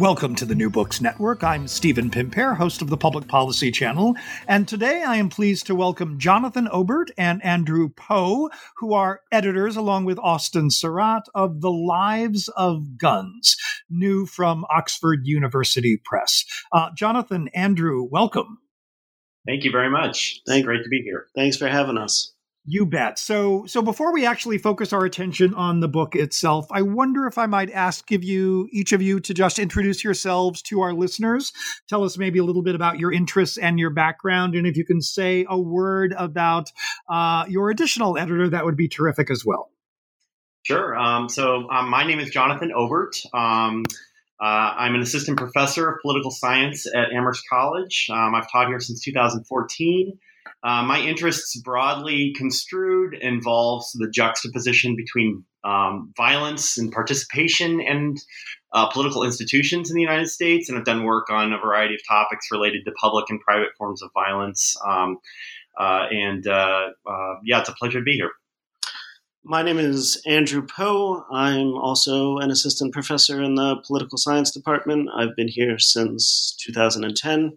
Welcome to the New Books Network. I'm Stephen Pimpare, host of the Public Policy Channel, and today I am pleased to welcome Jonathan Obert and Andrew Poe, who are editors, along with Austin Sarat, of The Lives of Guns, new from Oxford University Press. Uh, Jonathan, Andrew, welcome. Thank you very much. It's great to be here. Thanks for having us. You bet. So, so before we actually focus our attention on the book itself, I wonder if I might ask of you, each of you, to just introduce yourselves to our listeners. Tell us maybe a little bit about your interests and your background, and if you can say a word about uh, your additional editor, that would be terrific as well. Sure. Um, so, um, my name is Jonathan Obert. Um, uh, I'm an assistant professor of political science at Amherst College. Um, I've taught here since 2014. Uh, my interests, broadly construed, involves the juxtaposition between um, violence and participation and uh, political institutions in the United States, and I've done work on a variety of topics related to public and private forms of violence. Um, uh, and uh, uh, yeah, it's a pleasure to be here. My name is Andrew Poe. I'm also an assistant professor in the political science department. I've been here since 2010.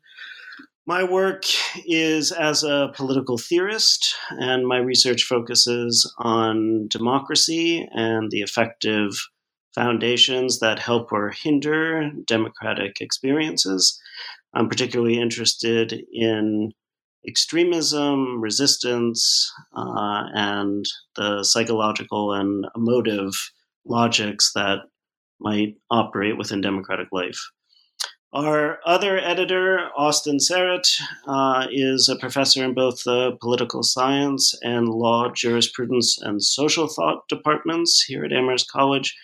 My work is as a political theorist, and my research focuses on democracy and the effective foundations that help or hinder democratic experiences. I'm particularly interested in extremism, resistance, uh, and the psychological and emotive logics that might operate within democratic life. Our other editor, Austin Sarat, uh, is a professor in both the political science and law, jurisprudence, and social thought departments here at Amherst College.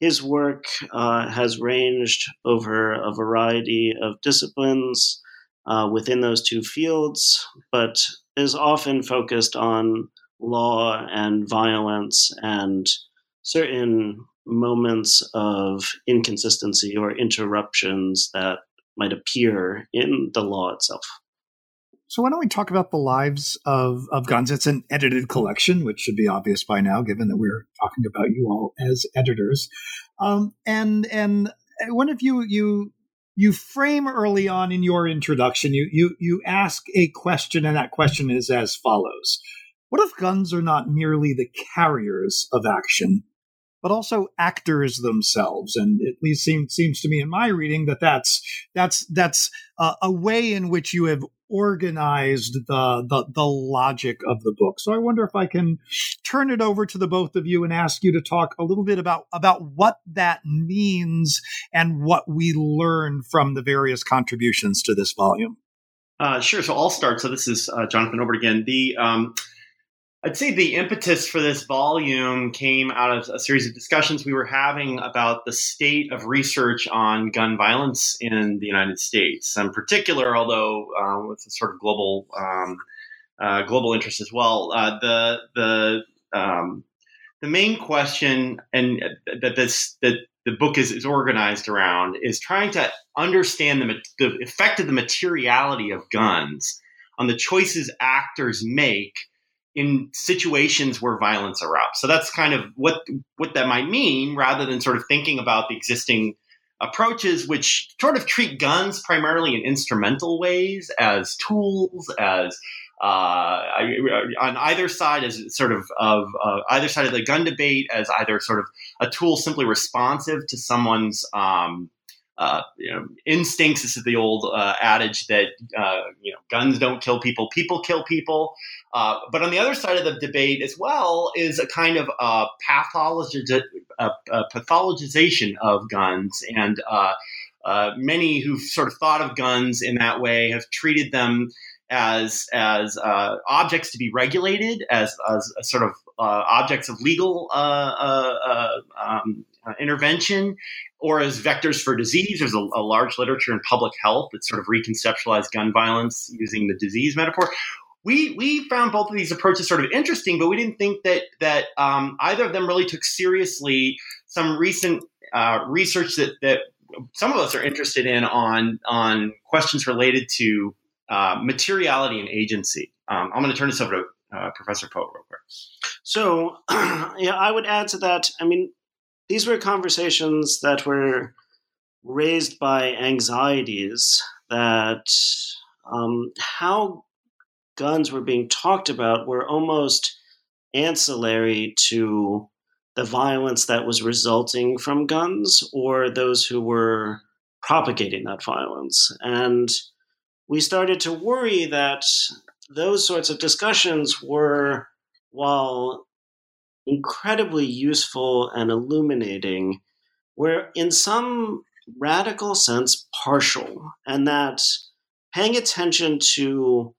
His work uh, has ranged over a variety of disciplines uh, within those two fields, but is often focused on law and violence and certain moments of inconsistency or interruptions that might appear in the law itself. So why don't we talk about the lives of, of guns? It's an edited collection, which should be obvious by now, given that we're talking about you all as editors. Um, and and one of you you you frame early on in your introduction, you you you ask a question, and that question is as follows: What if guns are not merely the carriers of action, but also actors themselves. And at least seems seems to me in my reading that that's that's that's a way in which you have organized the, the the logic of the book. So I wonder if I can turn it over to the both of you and ask you to talk a little bit about about what that means and what we learn from the various contributions to this volume. Uh, sure. So I'll start. So this is uh, Jonathan Obert again. The um, I'd say the impetus for this volume came out of a series of discussions we were having about the state of research on gun violence in the United States, in particular, although uh, with a sort of global um, uh, global interest as well. Uh, the the um, the main question, and that this that the book is, is organized around, is trying to understand the, the effect of the materiality of guns on the choices actors make in situations where violence erupts. So that's kind of what what that might mean, rather than sort of thinking about the existing approaches, which sort of treat guns primarily in instrumental ways, as tools, as uh, on either side as sort of of uh, either side of the gun debate as either sort of a tool simply responsive to someone's um, uh, you know, instincts. This is the old uh, adage that uh, you know guns don't kill people, people kill people. Uh, but on the other side of the debate as well is a kind of uh, pathologi- pathologization of guns, and uh, many who've sort of thought of guns in that way have treated them as as uh, objects to be regulated, as, as sort of uh, objects of legal uh, uh, intervention, or as vectors for disease. There's a, a, large literature in public health that sort of reconceptualized gun violence using the disease metaphor. We we found both of these approaches sort of interesting, but we didn't think that that um, either of them really took seriously some recent uh, research that that some of us are interested in on on questions related to uh, materiality and agency. Um, I'm going to turn this over to uh, Professor Poe real quick. So, yeah, I would add to that. I mean, these were conversations that were raised by anxieties that um, how guns were being talked about were almost ancillary to the violence that was resulting from guns or those who were propagating that violence. And we started to worry that those sorts of discussions were, while incredibly useful and illuminating, were in some radical sense partial, and that paying attention to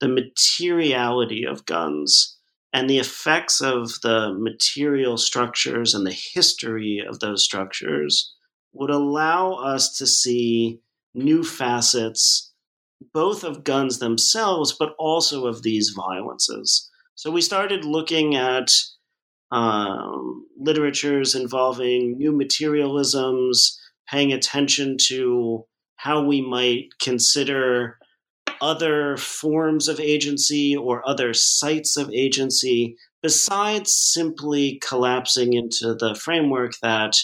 the materiality of guns and the effects of the material structures and the history of those structures would allow us to see new facets both of guns themselves, but also of these violences. So we started looking at um, literatures involving new materialisms, paying attention to how we might consider other forms of agency or other sites of agency besides simply collapsing into the framework that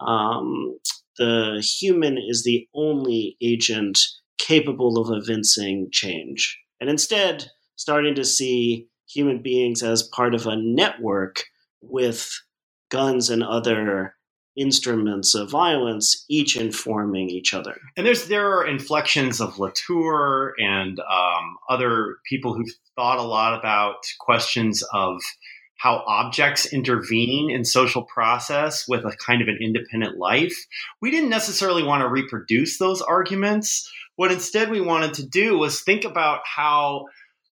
um, the human is the only agent capable of evincing change. And instead, starting to see human beings as part of a network with guns and other instruments of violence, each informing each other. And there's there are inflections of Latour and um, other people who've thought a lot about questions of how objects intervene in social process with a kind of an independent life. We didn't necessarily want to reproduce those arguments. What instead we wanted to do was think about how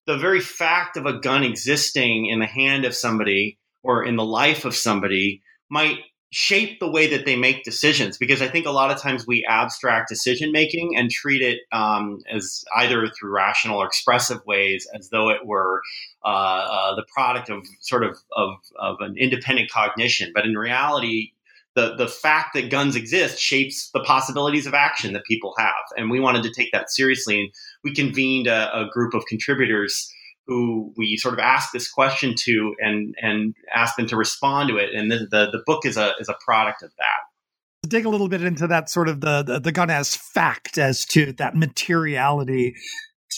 the very fact of a gun existing in the hand of somebody or in the life of somebody might shape the way that they make decisions because i think a lot of times we abstract decision making and treat it um, as either through rational or expressive ways as though it were uh, uh, the product of sort of, of, of an independent cognition. But in reality the, the fact that guns exist shapes the possibilities of action that people have. And we wanted to take that seriously and we convened a, a group of contributors who we sort of asked this question to and and asked them to respond to it. And the the, the book is a is a product of that. Dig a little bit into that sort of the, the the gun as fact as to that materiality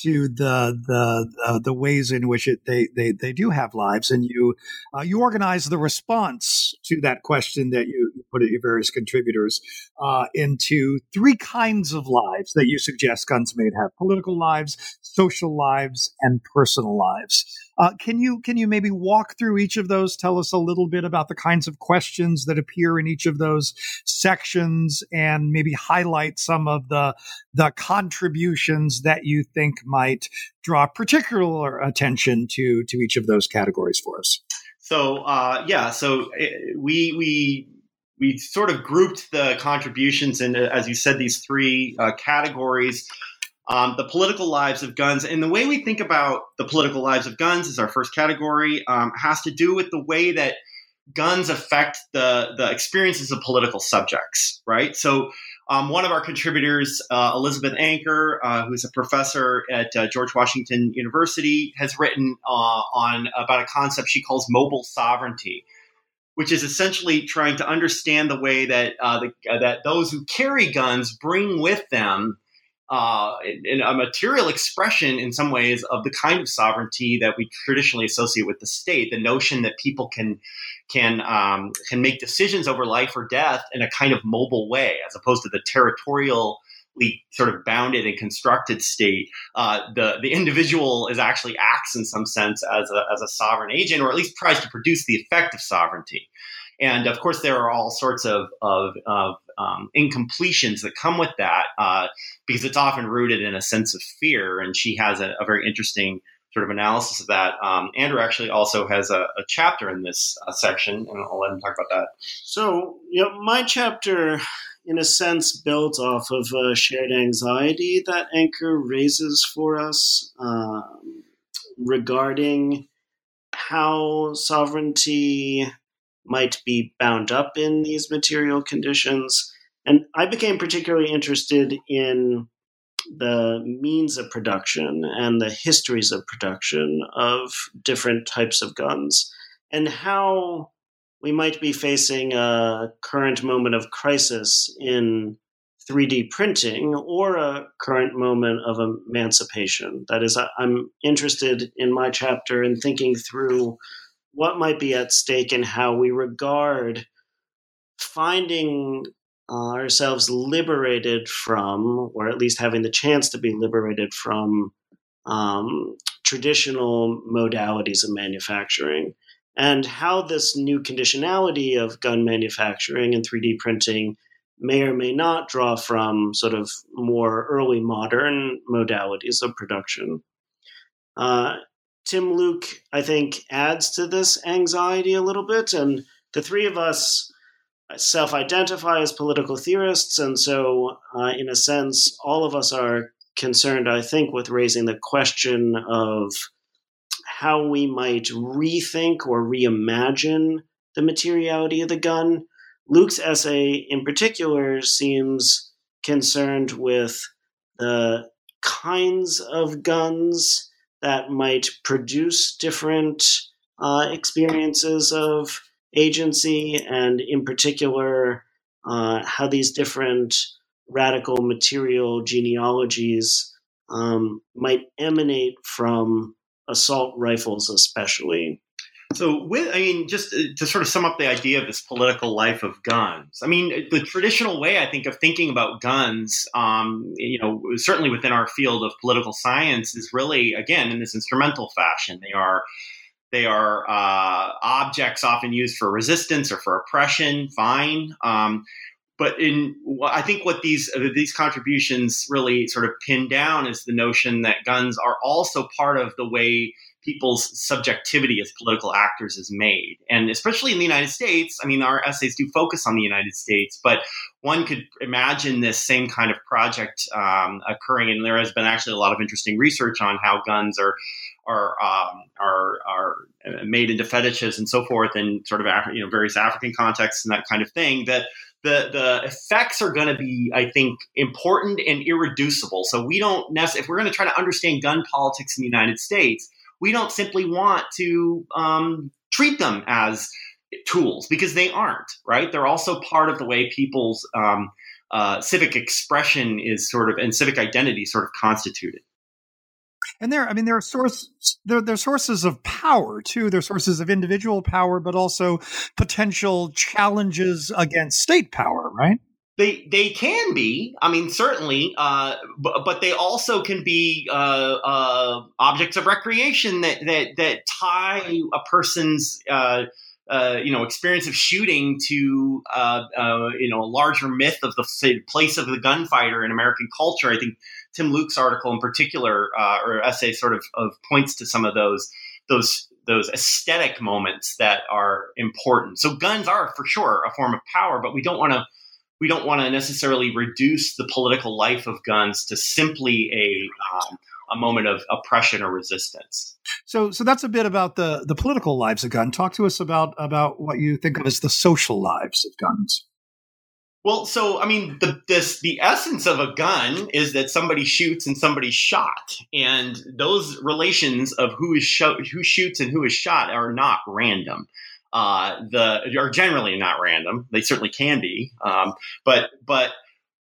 to the the the, the ways in which it, they they they do have lives, and you uh, you organize the response to that question that you put your various contributors uh, into three kinds of lives that you suggest guns may have: political lives, social lives, and personal lives. Uh, can you can you maybe walk through each of those? Tell us a little bit about the kinds of questions that appear in each of those sections, and maybe highlight some of the the contributions that you think might draw particular attention to to each of those categories for us. So uh, yeah, so eh, we we we sort of grouped the contributions into, as you said, these three uh, categories um, the political lives of guns. And the way we think about the political lives of guns is our first category, um, has to do with the way that guns affect the, the experiences of political subjects, right? So, um, one of our contributors, uh, Elizabeth Anker, uh, who's a professor at uh, George Washington University, has written uh, on about a concept she calls mobile sovereignty, which is essentially trying to understand the way that uh, the, that those who carry guns bring with them uh, in a material expression in some ways of the kind of sovereignty that we traditionally associate with the state. The notion that people can can um, can make decisions over life or death in a kind of mobile way, as opposed to the territorial sort of bounded and constructed state, uh, the the individual is actually acts in some sense as a as a sovereign agent, or at least tries to produce the effect of sovereignty. And of course, there are all sorts of of, of um, incompletions that come with that uh, because it's often rooted in a sense of fear. And she has a, a very interesting sort of analysis of that. Um, Andrew actually also has a, a chapter in this uh, section, and I'll let him talk about that. So, you know, my chapter, in a sense, built off of a shared anxiety that Anker raises for us um, regarding how sovereignty might be bound up in these material conditions. And I became particularly interested in the means of production and the histories of production of different types of guns and how we might be facing a current moment of crisis in 3D printing or a current moment of emancipation. That is, I'm interested in my chapter in thinking through what might be at stake and how we regard finding ourselves liberated from, or at least having the chance to be liberated from, um, traditional modalities of manufacturing, and how this new conditionality of gun manufacturing and 3D printing may or may not draw from sort of more early modern modalities of production. Uh, Tim Luke, I think, adds to this anxiety a little bit, and the three of us self identify as political theorists. And so, uh, in a sense, all of us are concerned, I think, with raising the question of how we might rethink or reimagine the materiality of the gun. Luke's essay, in particular, seems concerned with the kinds of guns that might produce different uh, experiences of agency, and in particular, uh, how these different radical material genealogies um, might emanate from assault rifles, especially. So, with I mean, just uh, to sort of sum up the idea of this political life of guns. I mean, the traditional way I think of thinking about guns, um, you know, certainly within our field of political science, is really again in this instrumental fashion. They are they are uh, objects often used for resistance or for oppression. Fine, um, but in I think what these uh, these contributions really sort of pin down is the notion that guns are also part of the way people's subjectivity as political actors is made. And especially in the United States, I mean, our essays do focus on the United States, but one could imagine this same kind of project um, occurring. And there has been actually a lot of interesting research on how guns are are um, are are made into fetishes and so forth, in sort of you know various African contexts and that kind of thing. That the the effects are going to be, I think, important and irreducible. So we don't necessarily, if we're going to try to understand gun politics in the United States, we don't simply want to um, treat them as tools because they aren't. Right? They're also part of the way people's um, uh, civic expression is sort of and civic identity sort of constituted and there i mean there are sources there, are sources of power too. There are sources of individual power but also potential challenges against state power right? They they can be. I mean certainly uh, but, but they also can be uh, uh, objects of recreation that that that tie a person's uh, uh, you know experience of shooting to uh, you know a larger myth of the place of the gunfighter in American culture. I think Tim Luke's article in particular, uh, or essay, sort of, of points to some of those those those aesthetic moments that are important. So guns are for sure a form of power, but we don't want to we don't want to necessarily reduce the political life of guns to simply a um, a moment of oppression or resistance. So, so that's a bit about the the political lives of guns. Talk to us about about what you think of as the social lives of guns. Well, so I mean, the this the essence of a gun is that somebody shoots and somebody's shot, and those relations of who is who shoots and who is shot are not random. Uh, the are generally not random. They certainly can be, um, but but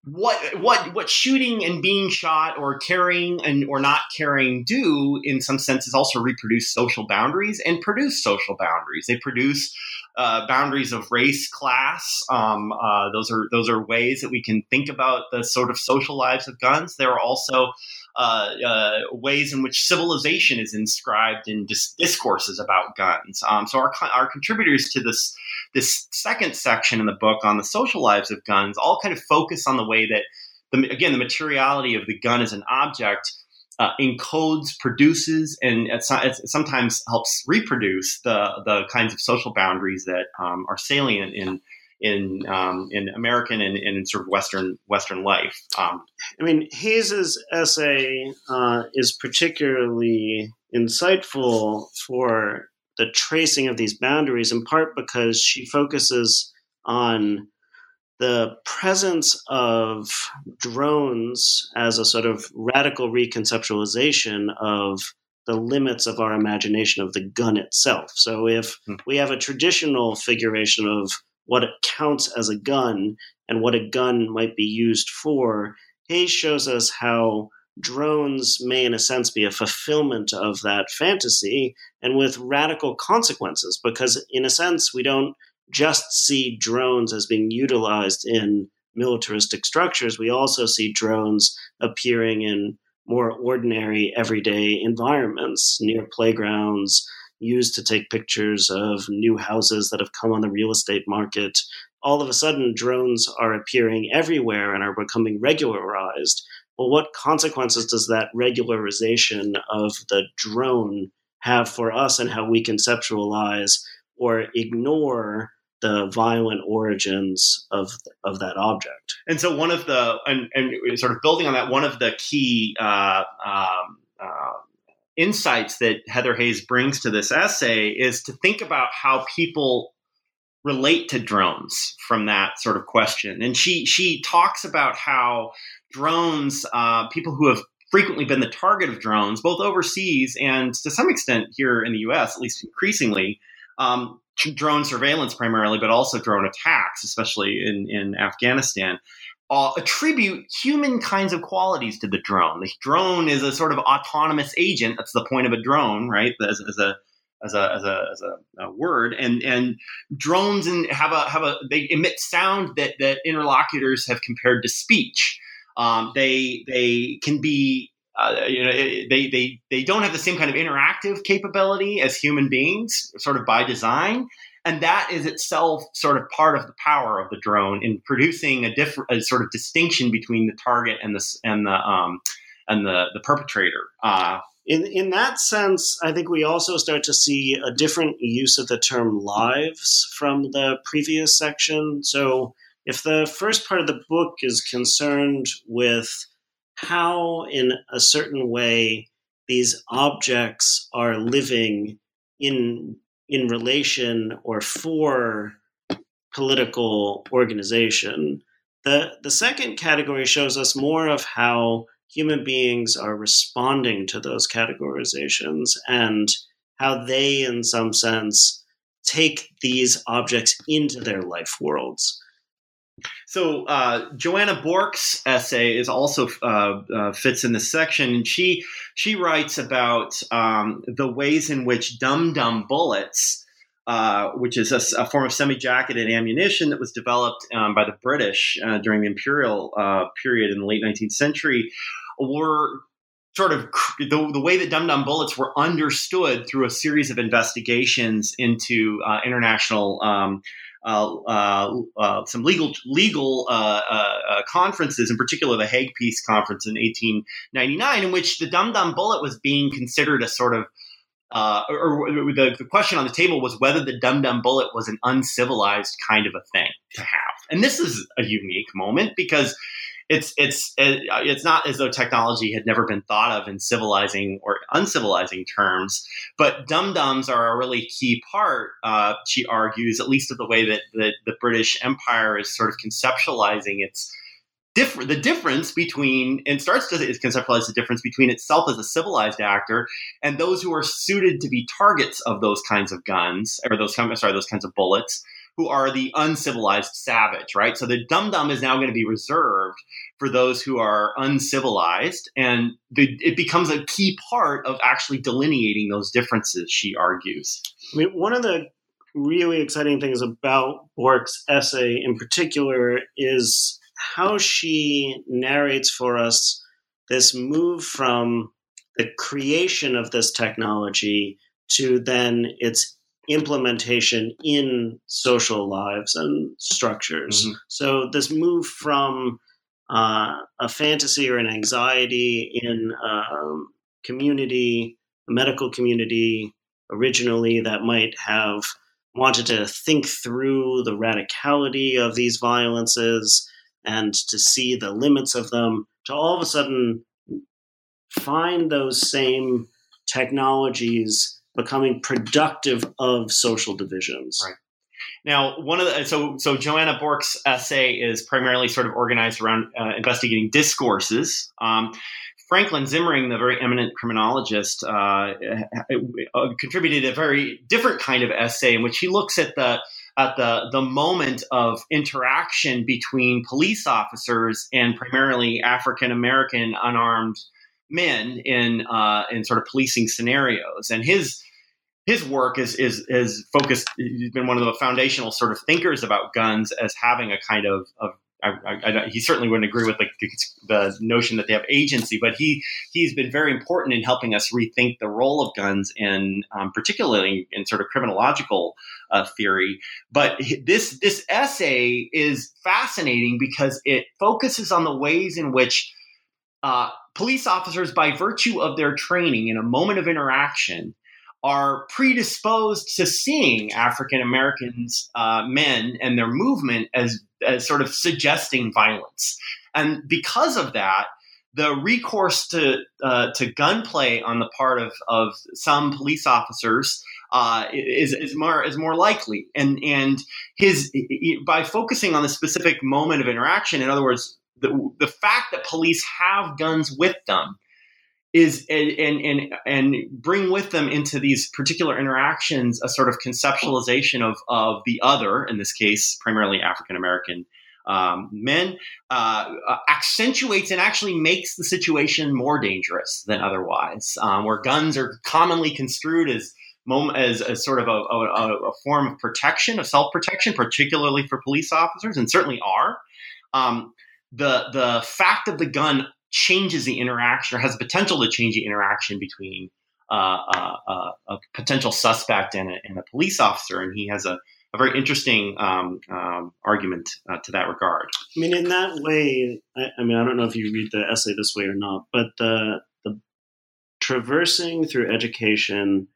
what what what shooting and being shot or carrying and or not carrying do in some sense is also reproduce social boundaries and produce social boundaries. They produce uh, boundaries of race, class. Um, uh, those are those are ways that we can think about the sort of social lives of guns. There are also uh, uh, ways in which civilization is inscribed in dis- discourses about guns. Um, so our our contributors to this this second section in the book on the social lives of guns all kind of focus on the way that the, again the materiality of the gun as an object uh, encodes, produces, and sometimes helps reproduce the the kinds of social boundaries that um, are salient in in um, in American and, in sort of Western Western life. Um, I mean, Hayes's essay uh, is particularly insightful for the tracing of these boundaries, in part because she focuses on the presence of drones as a sort of radical reconceptualization of the limits of our imagination of the gun itself. So if hmm. we have a traditional figuration of what it counts as a gun and what a gun might be used for, Hayes shows us how drones may, in a sense, be a fulfillment of that fantasy and with radical consequences, because in a sense, we don't just see drones as being utilized in militaristic structures. We also see drones appearing in more ordinary, everyday environments, near playgrounds, used to take pictures of new houses that have come on the real estate market. All of a sudden, drones are appearing everywhere and are becoming regularized. Well, what consequences does that regularization of the drone have for us and how we conceptualize or ignore the violent origins of of that object. And so one of the and, and sort of building on that, one of the key uh, um, uh, insights that Heather Hayes brings to this essay is to think about how people relate to drones from that sort of question. And she she talks about how drones, uh, people who have frequently been the target of drones, both overseas and to some extent here in the U.S., at least increasingly. Um, drone surveillance primarily, but also drone attacks, especially in, in Afghanistan, uh, attribute human kinds of qualities to the drone. The drone is a sort of autonomous agent. That's the point of a drone, right? As, as a as a as a as a, a, word, and and drones and have a have a they emit sound that that interlocutors have compared to speech. Um, they they can be uh, you know, they, they, they don't have the same kind of interactive capability as human beings, sort of by design. And that is itself sort of part of the power of the drone in producing a different, sort of distinction between the target and the and the um, and the the perpetrator. Uh, in in that sense, I think we also start to see a different use of the term lives from the previous section. So, if the first part of the book is concerned with how, in a certain way, these objects are living in in relation or for political organization. The the second category shows us more of how human beings are responding to those categorizations and how they, in some sense, take these objects into their life worlds. So uh, Joanna Bourke's essay is also uh, uh, fits in this section, and she she writes about um, the ways in which dum dum bullets, uh, which is a, a, form of semi-jacketed ammunition that was developed um, by the British uh, during the imperial uh, period in the late 19th century, were sort of the, the way that dum dum bullets were understood through a series of investigations into international. Um, Uh, uh, uh, some legal legal conferences, in particular the Hague Peace Conference in 1899, in which the dum dum bullet was being considered a sort of uh, or, or the, the, question on the table was whether the dum dum bullet was an uncivilized kind of a thing to have. And this is a unique moment because it's it's it's not as though technology had never been thought of in civilizing or uncivilizing terms, but dum dums are a really key part. Uh, she argues, at least of the way that, that the British Empire is sort of conceptualizing its different the difference between and starts to conceptualize the difference between itself as a civilized actor and those who are suited to be targets of those kinds of guns or those sorry those kinds of bullets who are the uncivilized savage, right? So the dum dum is now going to be reserved for those who are uncivilized, and the, it becomes a key part of actually delineating those differences. She argues. I mean, one of the really exciting things about Bourke's essay in particular is how she narrates for us this move from the creation of this technology to then its implementation in social lives and structures. Mm-hmm. So, this move from uh, a fantasy or an anxiety in a um, community, a medical community, originally that might have wanted to think through the radicality of these violences and to see the limits of them, to all of a sudden find those same technologies becoming productive of social divisions. Right. Now, one of the so so Joanna Bourke's essay is primarily sort of organized around uh, investigating discourses. Um, Franklin Zimring, the very eminent criminologist, uh, uh, contributed a very different kind of essay in which he looks at the at the the moment of interaction between police officers and primarily African American unarmed men in uh, in sort of policing scenarios. And his his work is is is focused. He's been one of the foundational sort of thinkers about guns as having a kind of, of I, I, I, he certainly wouldn't agree with like the notion that they have agency, but he he's been very important in helping us rethink the role of guns, in um, particularly in sort of criminological uh, theory. But this this essay is fascinating because it focuses on the ways in which uh, police officers, by virtue of their training in a moment of interaction, are predisposed to seeing African Americans, uh, men, and their movement as, as sort of suggesting violence. And because of that, the recourse to uh, to gunplay on the part of, of some police officers uh, is, is more is more likely, and and his by focusing on the specific moment of interaction, in other words, the the fact that police have guns with them is and and and bring with them into these particular interactions a sort of conceptualization of of the other in this case primarily African American um, men uh, uh, accentuates and actually makes the situation more dangerous than otherwise um, where guns are commonly construed as as, as sort of a, a, a form of protection of self-protection particularly for police officers and certainly are. Um, the the fact of the gun changes the interaction or has the potential to change the interaction between uh, uh, uh, a potential suspect and a, and a, police officer, and he has a, a very interesting um, um, argument uh, to that regard. I mean, in that way, I, I, mean, I don't know if you read the essay this way or not, but the the traversing through education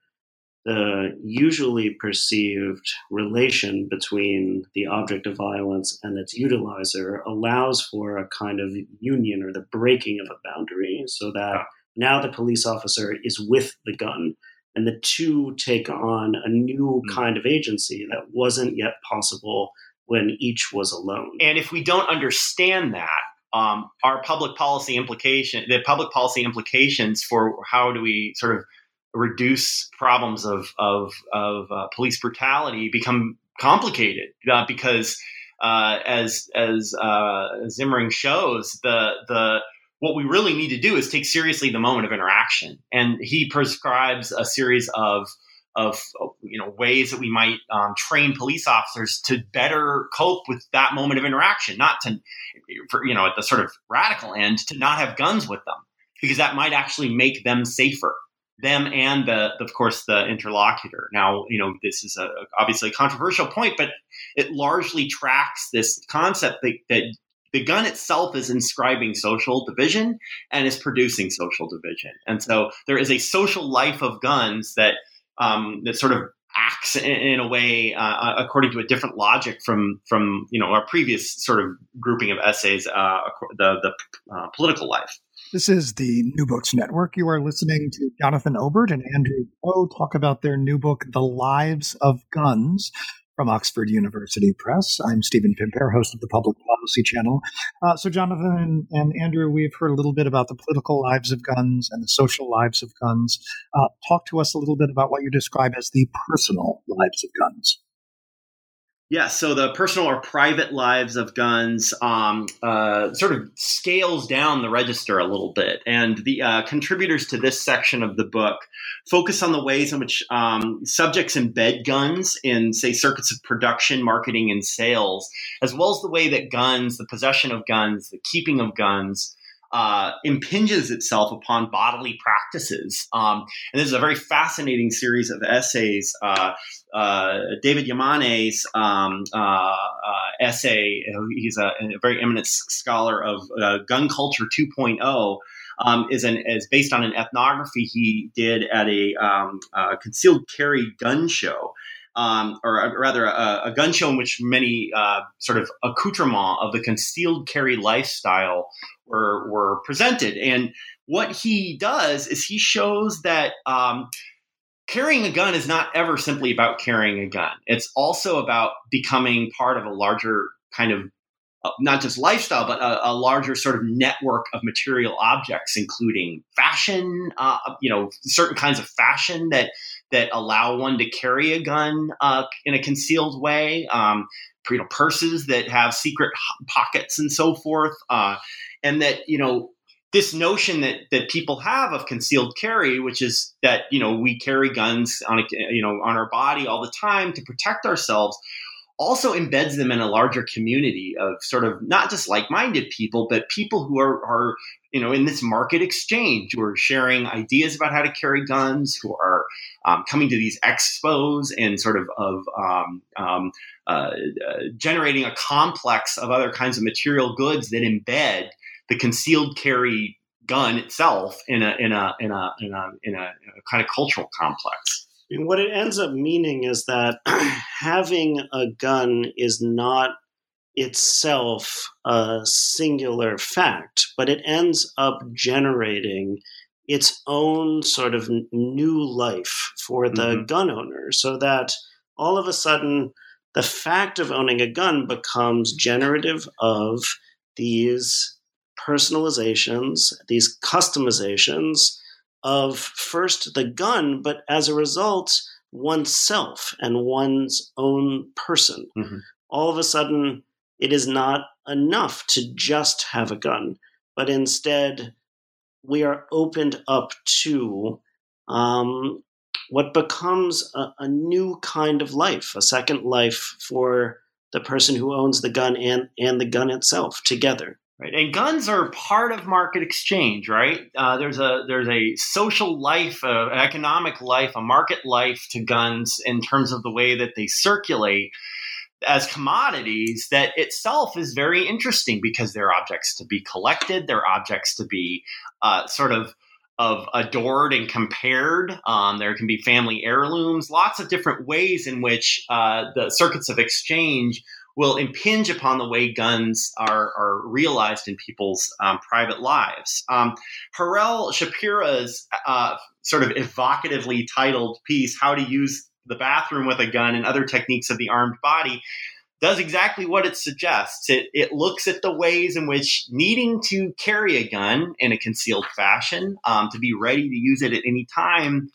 the usually perceived relation between the object of violence and its utilizer allows for a kind of union or the breaking of a boundary so that now the police officer is with the gun and the two take on a new mm. kind of agency that wasn't yet possible when each was alone. And if we don't understand that, um, our public policy implication, the public policy implications for how do we sort of reduce problems of of, of uh, police brutality become complicated uh, because uh, as as uh, Zimring shows the the what we really need to do is take seriously the moment of interaction. And he prescribes a series of of you know ways that we might um, train police officers to better cope with that moment of interaction not to for you know at the sort of radical end to not have guns with them because that might actually make them safer them and the, of course the interlocutor. Now you know this is a, obviously a controversial point but it largely tracks this concept that, that the gun itself is inscribing social division and is producing social division. And so there is a social life of guns that um, that sort of acts in, in a way uh, uh, according to a different logic from from you know our previous sort of grouping of essays uh, the the uh, political life this is the New Books Network. You are listening to Jonathan Obert and Andrew Poe talk about their new book, The Lives of Guns, from Oxford University Press. I'm Stephen Pimpare, host of the Public Policy Channel. Uh, so, Jonathan and, and, Andrew, we've heard a little bit about the political lives of guns and the social lives of guns. Uh, talk to us a little bit about what you describe as the personal lives of guns. Yeah, so the personal or private lives of guns um, uh, sort of scales down the register a little bit. And the uh, contributors to this section of the book focus on the ways in which um, subjects embed guns in, say, circuits of production, marketing, and sales, as well as the way that guns, the possession of guns, the keeping of guns, uh, impinges itself upon bodily practices. Um, and this is a very fascinating series of essays. Uh, uh, David Yamane's um, uh, uh, essay, he's a, a, very eminent scholar of uh, gun culture 2.0. Um, is an is based on an ethnography he did at a um, concealed carry gun show. Um, or rather a, a, gun show in which many uh, sort of accoutrements of the concealed carry lifestyle were, were presented. And what he does is he shows that um, carrying a gun is not ever simply about carrying a gun. It's also about becoming part of a larger kind of uh, not just lifestyle, but a, a, larger sort of network of material objects, including fashion, uh, you know, certain kinds of fashion that that allow one to carry a gun uh, in a concealed way. Um, you know, purses that have secret pockets and so forth. Uh, and that you know this notion that that people have of concealed carry, which is that you know we carry guns on a, you know on our body all the time to protect ourselves, also embeds them in a larger community of sort of not just like-minded people, but people who are are you know in this market exchange who are sharing ideas about how to carry guns, who are um, coming to these expos and sort of of um, um, uh, uh, generating a complex of other kinds of material goods that embed the concealed carry gun itself in a in a in a in a, in a, in a kind of cultural complex. I mean, what it ends up meaning is that having a gun is not itself a singular fact, but it ends up generating its own sort of new life for the mm-hmm. gun owner, so that all of a sudden the fact of owning a gun becomes generative of these personalizations, these customizations of first the gun, but as a result, oneself and one's own person. Mm-hmm. All of a sudden, it is not enough to just have a gun, but instead, we are opened up to um, what becomes a, a new kind of life, a second life for the person who owns the gun and, and the gun itself together. Right, and guns are part of market exchange, right? Uh, there's a there's a social life, uh, economic life, a market life to guns in terms of the way that they circulate as commodities that itself is very interesting because they're objects to be collected, they're objects to be uh, sort of of adored and compared. Um, there can be family heirlooms, lots of different ways in which uh, the circuits of exchange will impinge upon the way guns are, are realized in people's um, private lives. Um, Harel Shapira's uh, sort of evocatively titled piece, How to Use the Bathroom with a Gun and Other Techniques of the Armed Body, does exactly what it suggests. It, it looks at the ways in which needing to carry a gun in a concealed fashion, um, to be ready to use it at any time,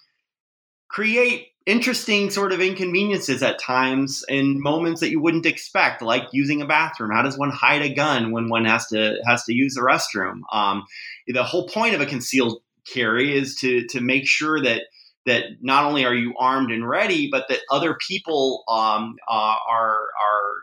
create interesting sort of inconveniences at times in moments that you wouldn't expect, like using a bathroom. How does one hide a gun when one has to has to use the restroom? Um, the whole point of a concealed carry is to to make sure that that not only are you armed and ready, but that other people um, uh, are are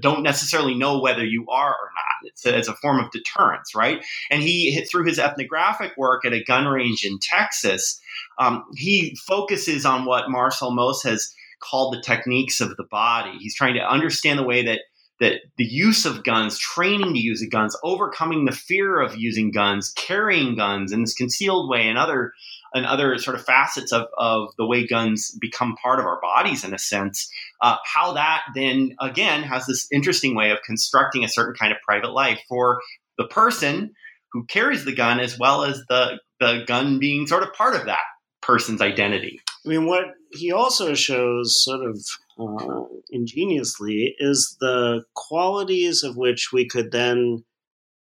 don't necessarily know whether you are or not. It's a, it's a form of deterrence, right? And he through his ethnographic work at a gun range in Texas um, he focuses on what Marcel Mauss has called the techniques of the body. He's trying to understand the way that that the use of guns, training to use guns, overcoming the fear of using guns, carrying guns in this concealed way, and other and other sort of facets of, of the way guns become part of our bodies in a sense, uh, how that then again has this interesting way of constructing a certain kind of private life for the person who carries the gun as well as the the gun being sort of part of that person's identity. I mean, what he also shows sort of uh, ingeniously is the qualities of which we could then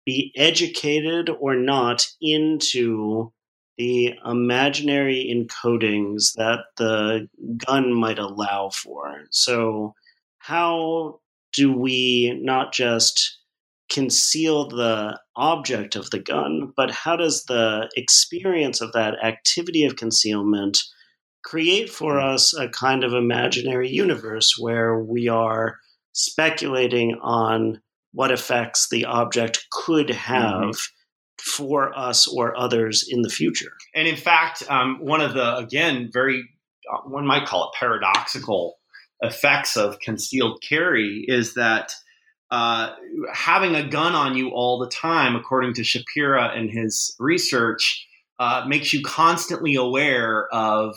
be educated or not into the imaginary encodings that the gun might allow for. So, how do we not just conceal the object of the gun, but how does the experience of that activity of concealment create for us a kind of imaginary universe where we are speculating on what effects the object could mm-hmm. have mm-hmm. For us or others in the future. And in fact, um, one of the, again, very, uh, one might call it paradoxical effects of concealed carry is that uh, having a gun on you all the time, according to Shapira and his research, uh, makes you constantly aware of,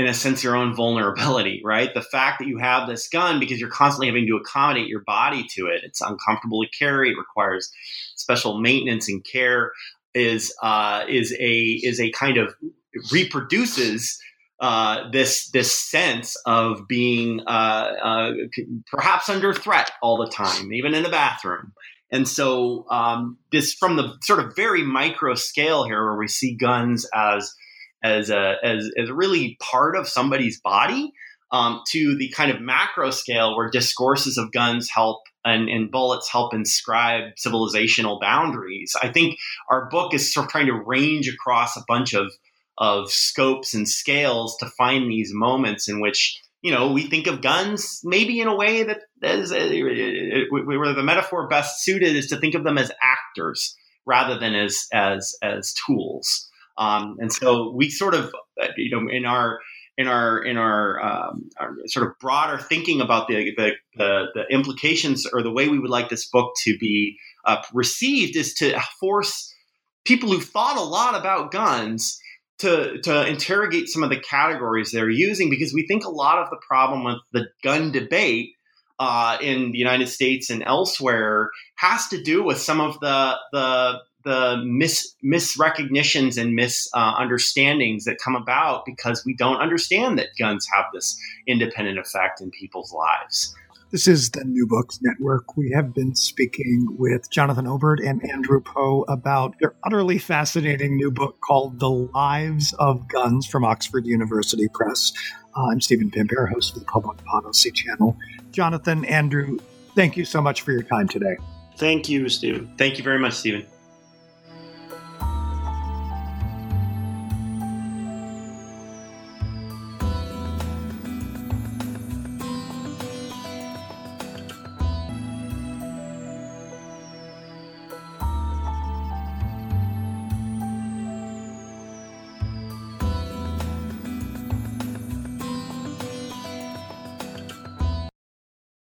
in a sense, your own vulnerability, right? The fact that you have this gun because you're constantly having to accommodate your body to it. It's uncomfortable to carry. It requires special maintenance and care. Is uh, is a is a kind of reproduces uh, this this sense of being uh, uh, perhaps under threat all the time, even in the bathroom. And so um, this from the sort of very micro scale here, where we see guns as as a as, as really part of somebody's body, um, to the kind of macro scale where discourses of guns help and, and, bullets help inscribe civilizational boundaries. I think our book is sort of trying to range across a bunch of of scopes and scales to find these moments in which you know we think of guns maybe in a way that is where the metaphor best suited is to think of them as actors rather than as as as tools um, and so we sort of you know in our in our in our, um, our sort of broader thinking about the, the, the the implications or the way we would like this book to be uh, received is to force people who thought a lot about guns to to interrogate some of the categories they're using because we think a lot of the problem with the gun debate uh, in the United States and elsewhere has to do with some of the the the mis misrecognitions and misunderstandings uh, that come about because we don't understand that guns have this independent effect in people's lives. This is the New Books Network. We have been speaking with Jonathan Obert and Andrew Poe about their utterly fascinating new book called The Lives of Guns from Oxford University Press. Uh, I'm Stephen Pimpare, host of the Public Policy Channel. Jonathan, Andrew, thank you so much for your time today. Thank you, Stephen. Thank you very much, Stephen.